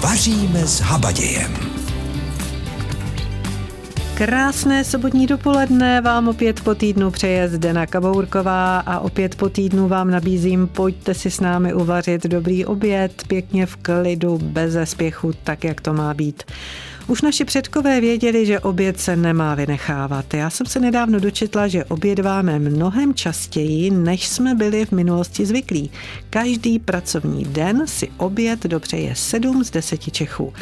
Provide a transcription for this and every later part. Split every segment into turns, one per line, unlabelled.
Vaříme s habadějem.
Krásné sobotní dopoledne vám opět po týdnu přeje Zdena Kabourková a opět po týdnu vám nabízím, pojďte si s námi uvařit dobrý oběd, pěkně v klidu, bez spěchu, tak jak to má být. Už naši předkové věděli, že oběd se nemá vynechávat. Já jsem se nedávno dočetla, že obědváme mnohem častěji, než jsme byli v minulosti zvyklí. Každý pracovní den si oběd dopřeje 7 z 10 Čechů.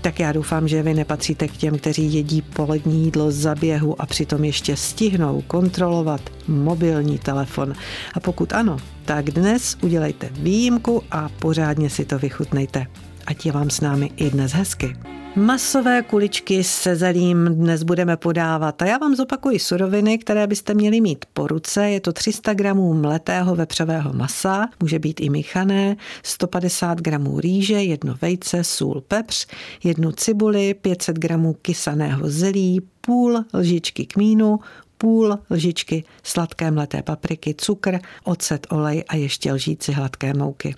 Tak já doufám, že vy nepatříte k těm, kteří jedí polední jídlo za běhu a přitom ještě stihnou kontrolovat mobilní telefon. A pokud ano, tak dnes udělejte výjimku a pořádně si to vychutnejte. Ať je vám s námi i dnes hezky. Masové kuličky se zelím dnes budeme podávat a já vám zopakuji suroviny, které byste měli mít po ruce. Je to 300 gramů mletého vepřového masa, může být i míchané, 150 gramů rýže, jedno vejce, sůl, pepř, jednu cibuli, 500 gramů kysaného zelí, půl lžičky kmínu, půl lžičky sladké mleté papriky, cukr, ocet, olej a ještě lžíci hladké mouky.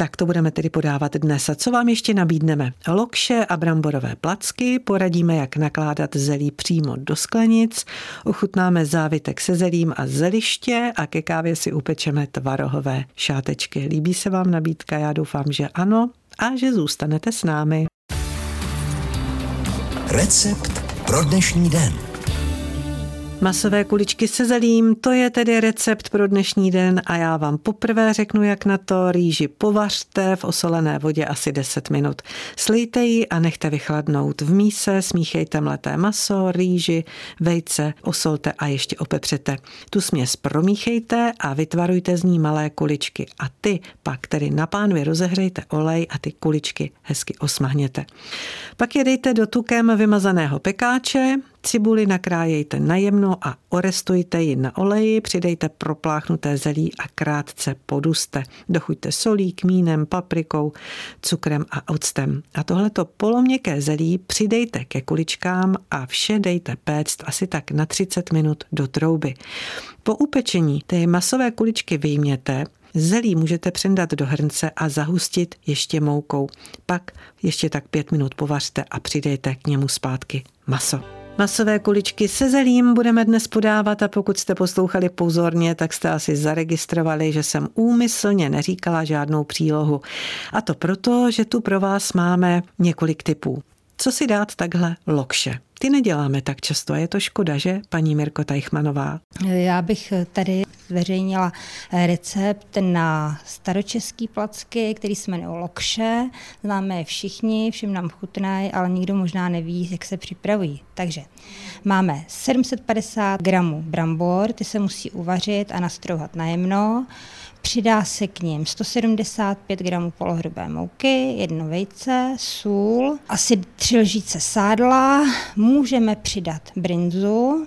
Tak to budeme tedy podávat dnes. A co vám ještě nabídneme? Lokše a bramborové placky, poradíme, jak nakládat zelí přímo do sklenic, ochutnáme závitek se zelím a zeliště a ke kávě si upečeme tvarohové šátečky. Líbí se vám nabídka? Já doufám, že ano a že zůstanete s námi.
Recept pro dnešní den.
Masové kuličky se zelím, to je tedy recept pro dnešní den a já vám poprvé řeknu, jak na to rýži povařte v osolené vodě asi 10 minut. Slejte ji a nechte vychladnout. V míse smíchejte mleté maso, rýži, vejce, osolte a ještě opepřete. Tu směs promíchejte a vytvarujte z ní malé kuličky a ty pak tedy na pánvi rozehřejte olej a ty kuličky hezky osmahněte. Pak je dejte do tukem vymazaného pekáče, Cibuli nakrájejte najemno a orestujte ji na oleji, přidejte propláchnuté zelí a krátce poduste. Dochuďte solí, kmínem, paprikou, cukrem a octem. A tohleto poloměkké zelí přidejte ke kuličkám a vše dejte péct asi tak na 30 minut do trouby. Po upečení ty masové kuličky vyjměte, Zelí můžete přendat do hrnce a zahustit ještě moukou. Pak ještě tak pět minut povařte a přidejte k němu zpátky maso. Masové kuličky se zelím budeme dnes podávat a pokud jste poslouchali pozorně, tak jste asi zaregistrovali, že jsem úmyslně neříkala žádnou přílohu. A to proto, že tu pro vás máme několik typů. Co si dát takhle lokše? Ty neděláme tak často a je to škoda, že, paní Mirko Tajchmanová?
Já bych tady zveřejnila recept na staročeský placky, který se jmenuje lokše. Známe je všichni, všem nám chutnají, ale nikdo možná neví, jak se připravují. Takže máme 750 gramů brambor, ty se musí uvařit a nastrouhat najemno. Přidá se k ním 175 gramů polohrubé mouky, jedno vejce, sůl, asi tři lžíce sádla, můžeme přidat brinzu,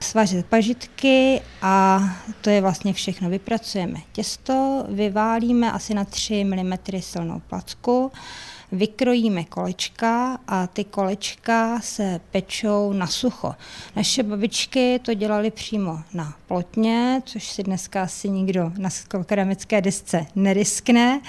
svařit pažitky a to je vlastně všechno. Vypracujeme těsto, vyválíme asi na 3 mm silnou placku, vykrojíme kolečka a ty kolečka se pečou na sucho. Naše babičky to dělali přímo na plotně, což si dneska asi nikdo na keramické desce neriskne,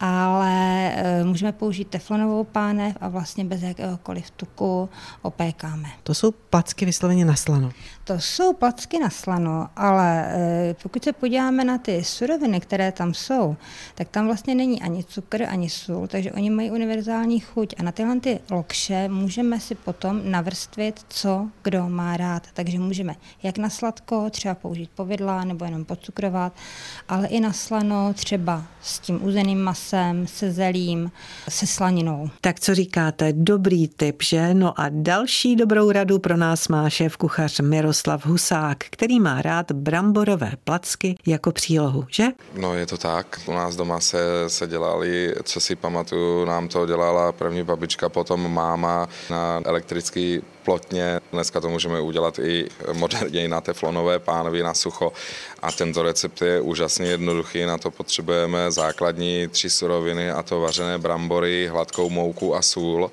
ale e, můžeme použít teflonovou pánev a vlastně bez jakéhokoliv tuku opékáme.
To jsou placky vysloveně na slano.
To jsou placky na slano, ale e, pokud se podíváme na ty suroviny, které tam jsou, tak tam vlastně není ani cukr, ani sůl, takže oni mají univerzální chuť a na tyhle ty lokše můžeme si potom navrstvit, co kdo má rád. Takže můžeme jak na sladko, třeba použít povidla nebo jenom pocukrovat, ale i na slano, třeba s tím uzeným masem, se zelím, se slaninou.
Tak co říkáte? Dobrý tip, že? No a další dobrou radu pro nás má šéf kuchař Miroslav Husák, který má rád bramborové placky jako přílohu, že?
No je to tak. U nás doma se, se dělali, co si pamatuju, nám to dělala první babička, potom máma na elektrický plotně. Dneska to můžeme udělat i moderněji na teflonové pánvi na sucho a tento recept je úžasně jednoduchý. Na to potřebujeme základní tři suroviny a to vařené brambory, hladkou mouku a sůl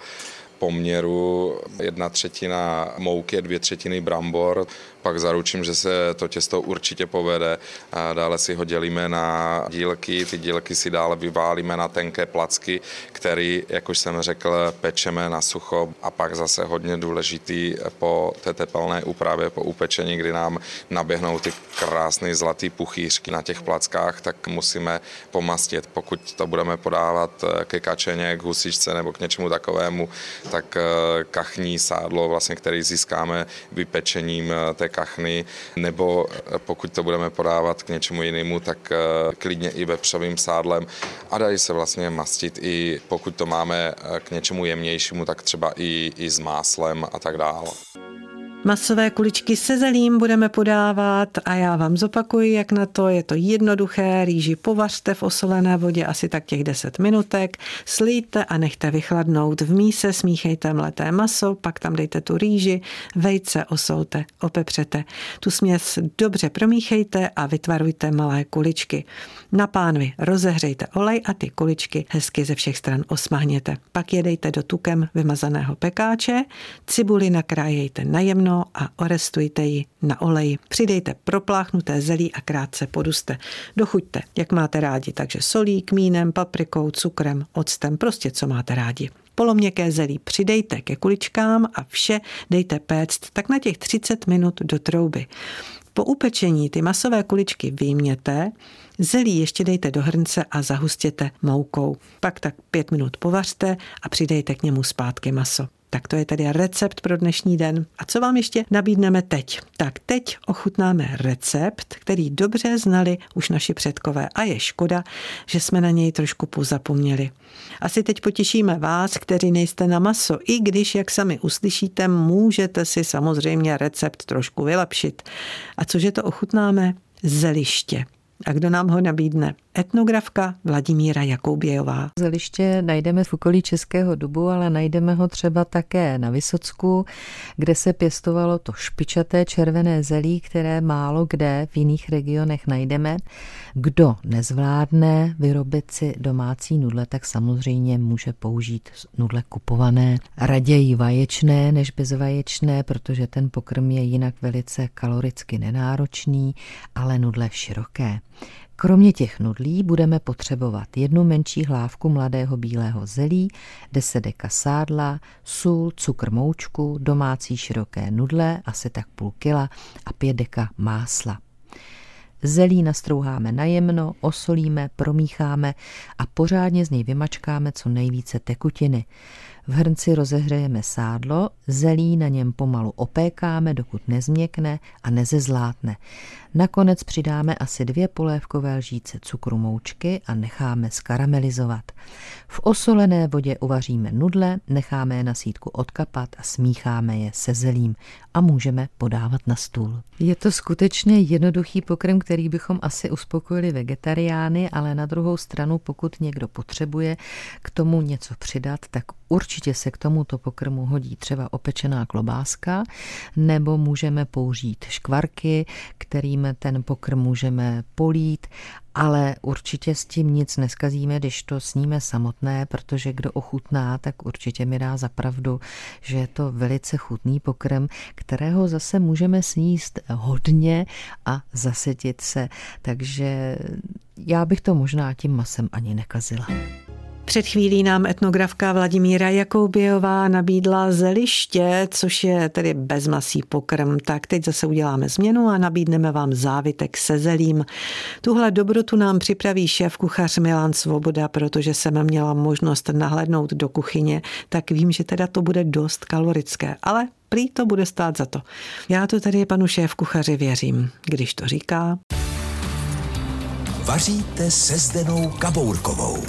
poměru jedna třetina mouky, dvě třetiny brambor, pak zaručím, že se to těsto určitě povede. A dále si ho dělíme na dílky, ty dílky si dále vyválíme na tenké placky, který, jak už jsem řekl, pečeme na sucho a pak zase hodně důležitý po té tepelné úpravě, po upečení, kdy nám naběhnou ty krásné zlatý puchýřky na těch plackách, tak musíme pomastit. Pokud to budeme podávat ke kačeně, k husičce nebo k něčemu takovému, tak eh, kachní sádlo, vlastně, který získáme vypečením eh, té kachny, nebo eh, pokud to budeme podávat k něčemu jinému, tak klidně i vepřovým sádlem a dají se vlastně mastit i pokud to máme k něčemu jemnějšímu, tak třeba i, i s máslem a tak dále.
Masové kuličky se zelím budeme podávat a já vám zopakuji, jak na to. Je to jednoduché, rýži povařte v osolené vodě asi tak těch 10 minutek, slíte a nechte vychladnout. V míse smíchejte mleté maso, pak tam dejte tu rýži, vejce osolte, opepřete. Tu směs dobře promíchejte a vytvarujte malé kuličky. Na pánvi rozehřejte olej a ty kuličky hezky ze všech stran osmahněte. Pak je dejte do tukem vymazaného pekáče, cibuli nakrájejte na jemno a orestujte ji na oleji. Přidejte propláchnuté zelí a krátce poduste. Dochuďte, jak máte rádi, takže solí, kmínem, paprikou, cukrem, octem, prostě co máte rádi. Poloměkké zelí přidejte ke kuličkám a vše dejte péct tak na těch 30 minut do trouby. Po upečení ty masové kuličky vyjměte, zelí ještě dejte do hrnce a zahustěte moukou. Pak tak pět minut povařte a přidejte k němu zpátky maso. Tak to je tedy recept pro dnešní den. A co vám ještě nabídneme teď? Tak teď ochutnáme recept, který dobře znali už naši předkové a je škoda, že jsme na něj trošku pozapomněli. Asi teď potěšíme vás, kteří nejste na maso, i když, jak sami uslyšíte, můžete si samozřejmě recept trošku vylepšit. A cože to ochutnáme? Zeliště. A kdo nám ho nabídne? Etnografka Vladimíra Jakoubějová.
Zeliště najdeme v okolí Českého dubu, ale najdeme ho třeba také na Vysocku, kde se pěstovalo to špičaté červené zelí, které málo kde v jiných regionech najdeme. Kdo nezvládne vyrobit si domácí nudle, tak samozřejmě může použít nudle kupované, raději vaječné než bezvaječné, protože ten pokrm je jinak velice kaloricky nenáročný, ale nudle široké. Kromě těch nudlí budeme potřebovat jednu menší hlávku mladého bílého zelí, 10 deka sádla, sůl, cukr moučku, domácí široké nudle, asi tak půl kila a 5 deka másla. Zelí nastrouháme najemno, osolíme, promícháme a pořádně z něj vymačkáme co nejvíce tekutiny. V hrnci rozehřejeme sádlo, zelí na něm pomalu opékáme, dokud nezměkne a nezezlátne. Nakonec přidáme asi dvě polévkové lžíce cukru moučky a necháme skaramelizovat. V osolené vodě uvaříme nudle, necháme je na sítku odkapat a smícháme je se zelím a můžeme podávat na stůl. Je to skutečně jednoduchý pokrm, který bychom asi uspokojili vegetariány, ale na druhou stranu, pokud někdo potřebuje k tomu něco přidat, tak určitě se k tomuto pokrmu hodí třeba opečená klobáska, nebo můžeme použít škvarky, kterým ten pokrm můžeme polít ale určitě s tím nic neskazíme, když to sníme samotné, protože kdo ochutná, tak určitě mi dá zapravdu, že je to velice chutný pokrm, kterého zase můžeme sníst hodně a zasetit se, takže já bych to možná tím masem ani nekazila.
Před chvílí nám etnografka Vladimíra Jakoubějová nabídla zeliště, což je tedy bezmasý pokrm. Tak teď zase uděláme změnu a nabídneme vám závitek se zelím. Tuhle dobrotu nám připraví šéf kuchař Milan Svoboda, protože jsem měla možnost nahlednout do kuchyně, tak vím, že teda to bude dost kalorické, ale prý to bude stát za to. Já to tady panu šéf kuchaři věřím, když to říká.
Vaříte se Zdenou Kabourkovou.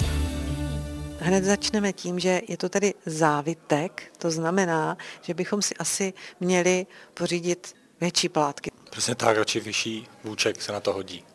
Hned začneme tím, že je to tady závitek, to znamená, že bychom si asi měli pořídit větší plátky.
Přesně tak, radši vyšší vůček se na to hodí.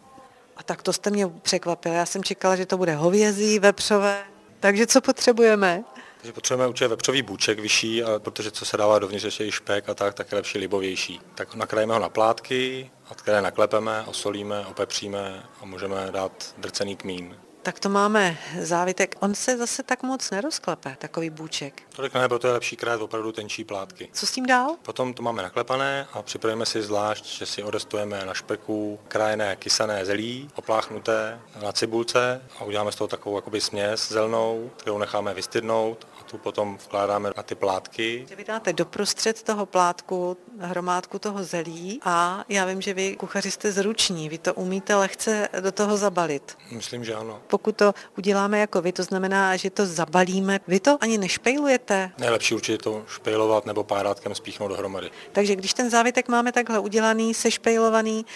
A tak to jste mě překvapil. Já jsem čekala, že to bude hovězí, vepřové. Takže co potřebujeme?
Takže potřebujeme určitě vepřový bůček vyšší, a protože co se dává dovnitř ještě i špek a tak, tak je lepší libovější. Tak nakrajeme ho na plátky, od které naklepeme, osolíme, opepříme a můžeme dát drcený kmín
Tak to máme závitek. On se zase tak moc nerozklepe, takový bůček.
Tolik ne, to je lepší krát opravdu tenčí plátky.
Co s tím dál?
Potom to máme naklepané a připravíme si zvlášť, že si odestujeme na špeku krajené kysané zelí, opláchnuté na cibulce a uděláme z toho takovou jakoby směs zelnou, kterou necháme vystydnout tu potom vkládáme na ty plátky.
Vy dáte doprostřed toho plátku hromádku toho zelí a já vím, že vy kuchaři jste zruční, vy to umíte lehce do toho zabalit.
Myslím, že ano.
Pokud to uděláme jako vy, to znamená, že to zabalíme. Vy to ani nešpejlujete?
Nejlepší určitě to špejlovat nebo párátkem spíchnout dohromady.
Takže když ten závitek máme takhle udělaný, sešpejlovaný,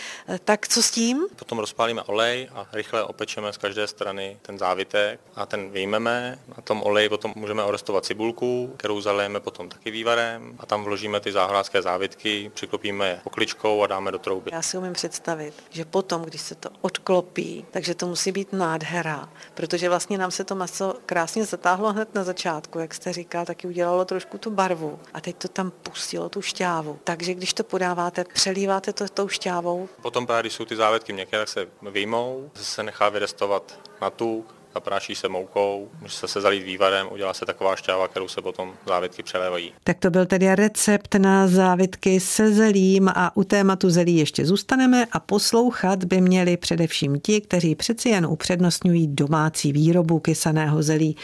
tak co s tím?
Potom rozpálíme olej a rychle opečeme z každé strany ten závitek a ten vyjmeme. Na tom oleji potom můžeme orestovat cibulku, kterou zalijeme potom taky vývarem a tam vložíme ty záhradské závitky, přiklopíme je pokličkou a dáme do trouby.
Já si umím představit, že potom, když se to odklopí, takže to musí být nádhera, protože vlastně nám se to maso krásně zatáhlo hned na začátku, jak jste říkal, taky udělalo trošku tu barvu a teď to tam pustilo tu šťávu. Takže když to podáváte, přelíváte to tou šťávou.
Potom právě, když jsou ty závětky měkké, tak se vyjmou, se nechá vyrestovat na tuk, zapráší se moukou, může se se zalít vývarem, udělá se taková šťáva, kterou se potom závitky přelévají.
Tak to byl tedy recept na závitky se zelím a u tématu zelí ještě zůstaneme a poslouchat by měli především ti, kteří přeci jen upřednostňují domácí výrobu kysaného zelí.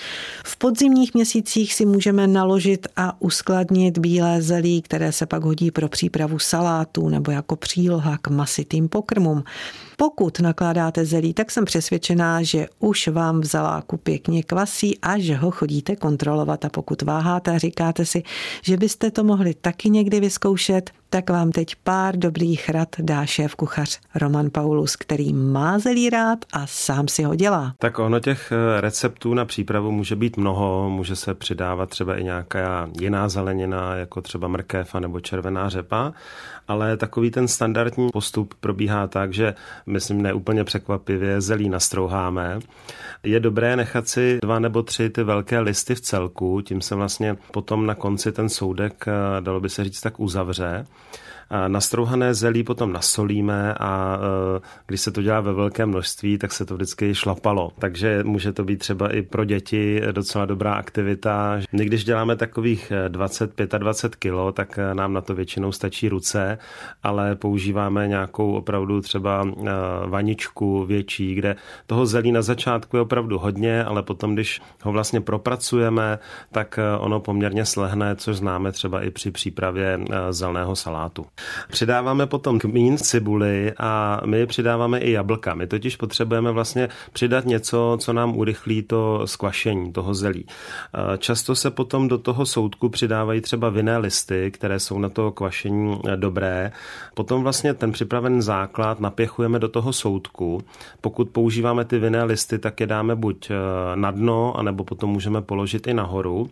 V podzimních měsících si můžeme naložit a uskladnit bílé zelí, které se pak hodí pro přípravu salátů nebo jako příloha k masitým pokrmům. Pokud nakládáte zelí, tak jsem přesvědčená, že už vám v zaláku pěkně kvasí a že ho chodíte kontrolovat. A pokud váháte a říkáte si, že byste to mohli taky někdy vyzkoušet, tak vám teď pár dobrých rad dá šéf kuchař Roman Paulus, který má zelí rád a sám si ho dělá.
Tak ono těch eh, receptů na přípravu může být mnoho, může se přidávat třeba i nějaká jiná zelenina, jako třeba mrkev nebo červená řepa, ale takový ten standardní postup probíhá tak, že myslím neúplně překvapivě zelí nastrouháme. Je dobré nechat si dva nebo tři ty velké listy v celku, tím se vlastně potom na konci ten soudek, eh, dalo by se říct, tak uzavře. Nastrouhané zelí potom nasolíme a e, když se to dělá ve velkém množství, tak se to vždycky šlapalo. Takže může to být třeba i pro děti docela dobrá aktivita. My když děláme takových 20-25 kilo, tak e, nám na to většinou stačí ruce, ale používáme nějakou opravdu třeba e, vaničku větší, kde toho zelí na začátku je opravdu hodně, ale potom, když ho vlastně propracujeme, tak ono poměrně slehne, což známe třeba i při přípravě zeleného salátu. Přidáváme potom kmín, cibuli a my přidáváme i jablka. My totiž potřebujeme vlastně přidat něco, co nám urychlí to skvašení toho zelí. Často se potom do toho soudku přidávají třeba vinné listy, které jsou na to kvašení dobré. Potom vlastně ten připravený základ napěchujeme do toho soudku. Pokud používáme ty vinné listy, tak je dáme buď e, na dno, anebo potom můžeme položit i nahoru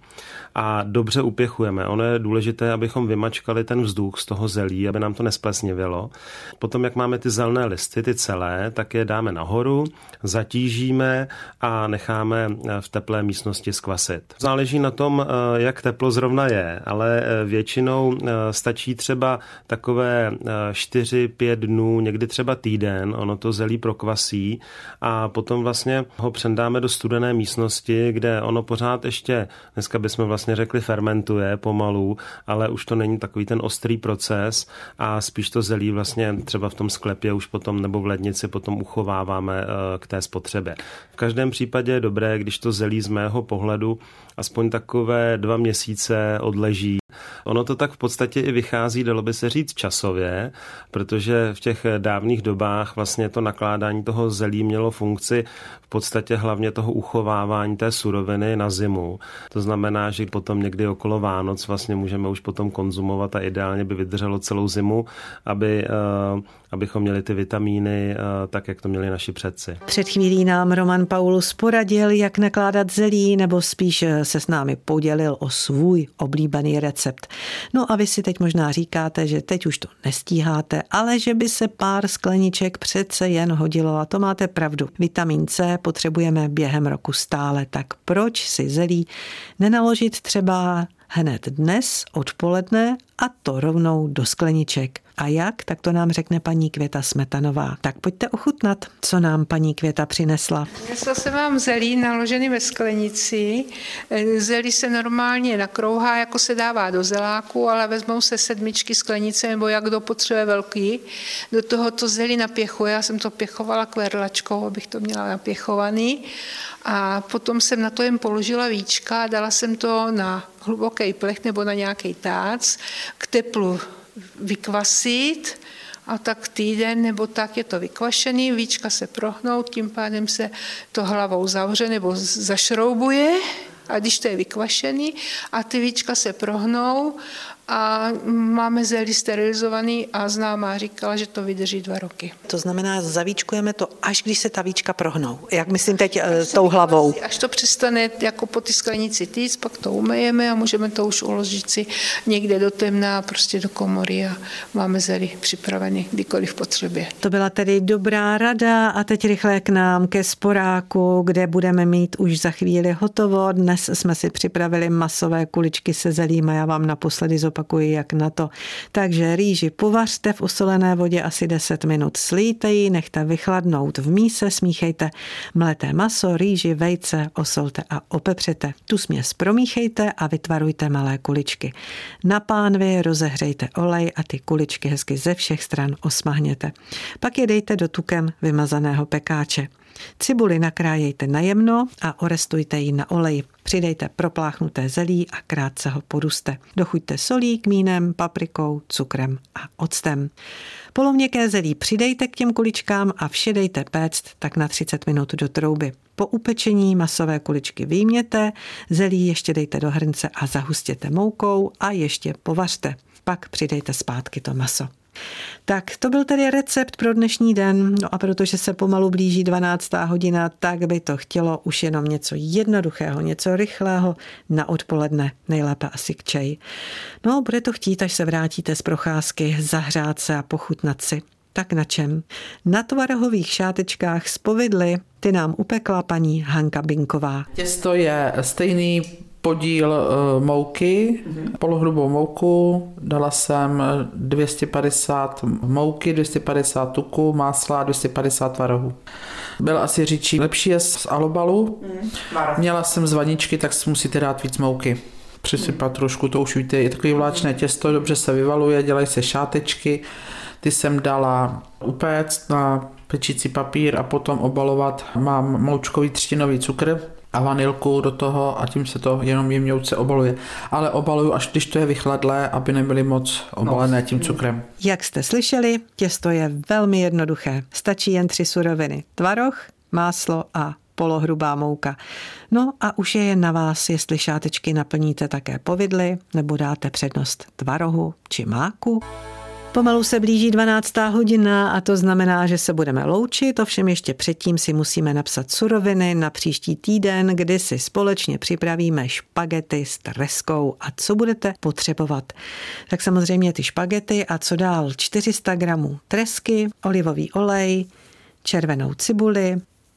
a dobře upěchujeme. Ono je důležité, abychom vymačkali ten vzduch z toho zelí, aby nám to nesplesnivělo. Potom, jak máme ty zelené listy, ty celé, tak je dáme nahoru, zatížíme a necháme v teplé místnosti skvasit. Záleží na tom, eh, jak teplo zrovna je, ale eh, většinou eh, stačí třeba takové 4-5 dnů, někdy třeba týden, ono to zelí prokvasí a potom vlastně ho přendáme do studené místnosti, kde ono pořád ještě, dneska bychom vlastně řekli fermentuje pomalu, ale už to není takový ten ostrý proces a spíš to zelí vlastně třeba v tom sklepě už potom nebo v lednici potom uchováváme eh, k té spotřebě. V každém případě je dobré, když to zelí z mého pohledu aspoň takové dva měsíce odleží Ono to tak v podstatě i vychází, dalo by se říct časově, protože v těch dávných dobách vlastně to nakládání toho zelí mělo funkci v podstatě hlavně toho uchovávání té suroviny na zimu. To znamená, že potom někdy okolo Vánoc vlastně můžeme už potom konzumovat a ideálně by vydrželo celou zimu, aby, eh, abychom měli ty vitamíny eh, tak, jak to měli naši předci.
Před chvílí nám Roman Paulus poradil, jak nakládat zelí, nebo spíš se s námi podělil o svůj oblíbený recept. No a vy si teď možná říkáte, že teď už to nestíháte, ale že by se pár skleniček přece jen hodilo a to máte pravdu. Vitamin C potřebujeme během roku stále, tak proč si zelí nenaložit třeba hned dnes odpoledne a to rovnou do skleniček A jak? Tak to nám řekne paní Květa Smetanová. Tak pojďte ochutnat, co nám paní Květa přinesla.
Přinesla se vám zelí naložený ve sklenici. Zelí se normálně nakrouhá, jako se dává do zeláku, ale vezmou se sedmičky sklenice, nebo jak kdo potřebuje velký. Do toho to zelí napěchuje. Já jsem to pěchovala kverlačkou, abych to měla napěchovaný. A potom jsem na to jen položila víčka, dala jsem to na hluboký plech nebo na nějaký tác k teplu vykvasit a tak týden nebo tak je to vykvašený, víčka se prohnou, tím pádem se to hlavou zavře nebo zašroubuje. A když to je vykvašený a ty víčka se prohnou a máme zelí sterilizovaný a známá říkala, že to vydrží dva roky.
To znamená, zavíčkujeme to, až když se ta víčka prohnou. Jak myslím teď až tou hlavou.
Až to přestane jako po ty sklenici týc, pak to umejeme a můžeme to už uložit si někde do temna, prostě do komory a máme zelí připravený kdykoliv potřebě.
To byla tedy dobrá rada a teď rychle k nám ke sporáku, kde budeme mít už za chvíli hotovo. Dnes jsme si připravili masové kuličky se zelím a já vám naposledy zopakuju zopakuji, jak na to. Takže rýži povařte v usolené vodě asi 10 minut, slíte ji, nechte vychladnout v míse, smíchejte mleté maso, rýži, vejce, osolte a opepřete. Tu směs promíchejte a vytvarujte malé kuličky. Na pánvi rozehřejte olej a ty kuličky hezky ze všech stran osmahněte. Pak je dejte do tukem vymazaného pekáče. Cibuli nakrájejte na jemno a orestujte ji na oleji. Přidejte propláchnuté zelí a krátce ho poduste. Dochuďte solí, kmínem, paprikou, cukrem a octem. Poloměkké zelí přidejte k těm kuličkám a všedejte péct tak na 30 minut do trouby. Po upečení masové kuličky vyjměte, zelí ještě dejte do hrnce a zahustěte moukou a ještě povařte. Pak přidejte zpátky to maso. Tak to byl tedy recept pro dnešní den. No a protože se pomalu blíží 12. hodina, tak by to chtělo už jenom něco jednoduchého, něco rychlého na odpoledne, nejlépe asi k čaji. No, bude to chtít, až se vrátíte z procházky, zahřát se a pochutnat si. Tak na čem? Na tvarohových šátečkách z povidly ty nám upekla paní Hanka Binková.
Těsto je stejný podíl uh, mouky, mm-hmm. polohrubou mouku, dala jsem 250 mouky, 250 tuku, másla, 250 tvarohů. Byl asi říčí lepší je z alobalu. Mm, Měla jsem z vaničky, tak musíte dát víc mouky. Přisypat mm. trošku, to už víte, je takový vláčné těsto, dobře se vyvaluje, dělají se šátečky. Ty jsem dala upéct na pečící papír a potom obalovat. Mám moučkový třtinový cukr, a vanilku do toho a tím se to jenom jemňouce obaluje. Ale obaluju až když to je vychladlé, aby nebyly moc obalené tím cukrem.
Jak jste slyšeli, těsto je velmi jednoduché. Stačí jen tři suroviny. Tvaroh, máslo a polohrubá mouka. No a už je jen na vás, jestli šátečky naplníte také povidly nebo dáte přednost tvarohu či máku. Pomalu se blíží 12. hodina a to znamená, že se budeme loučit, ovšem ještě předtím si musíme napsat suroviny na příští týden, kdy si společně připravíme špagety s treskou a co budete potřebovat. Tak samozřejmě ty špagety a co dál? 400 gramů tresky, olivový olej, červenou cibuli,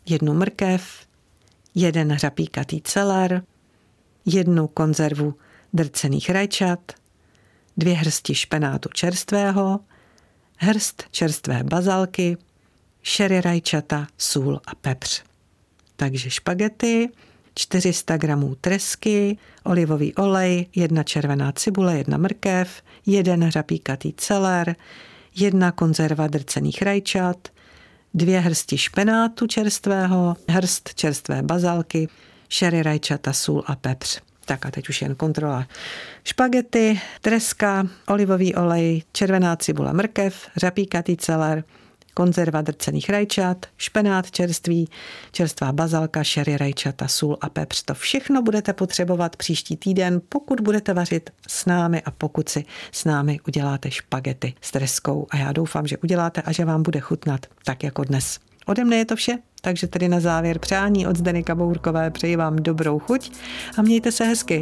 jednu mrkev, jeden hřapíkatý celer, jednu konzervu drcených rajčat, dvě hrsti špenátu čerstvého, hrst čerstvé bazalky, šery rajčata, sůl a pepř. Takže špagety, 400 gramů tresky, olivový olej, jedna červená cibule, jedna mrkev, jeden hřapíkatý celer, jedna konzerva drcených rajčat, dvě hrsti špenátu čerstvého, hrst čerstvé bazalky, šery rajčata, sůl a pepř. Tak a teď už jen kontrola. Špagety, treska, olivový olej, červená cibula, mrkev, řapíkatý celer, konzerva drcených rajčat, špenát čerstvý, čerstvá bazalka, šery rajčata, sůl a pepř. To všechno budete potřebovat příští týden, pokud budete vařit s námi a pokud si s námi uděláte špagety s treskou. A já doufám, že uděláte a že vám bude chutnat tak jako dnes. Ode mne je to vše, takže tedy na závěr přání od Zdeny Kabourkové přeji vám dobrou chuť a mějte se hezky.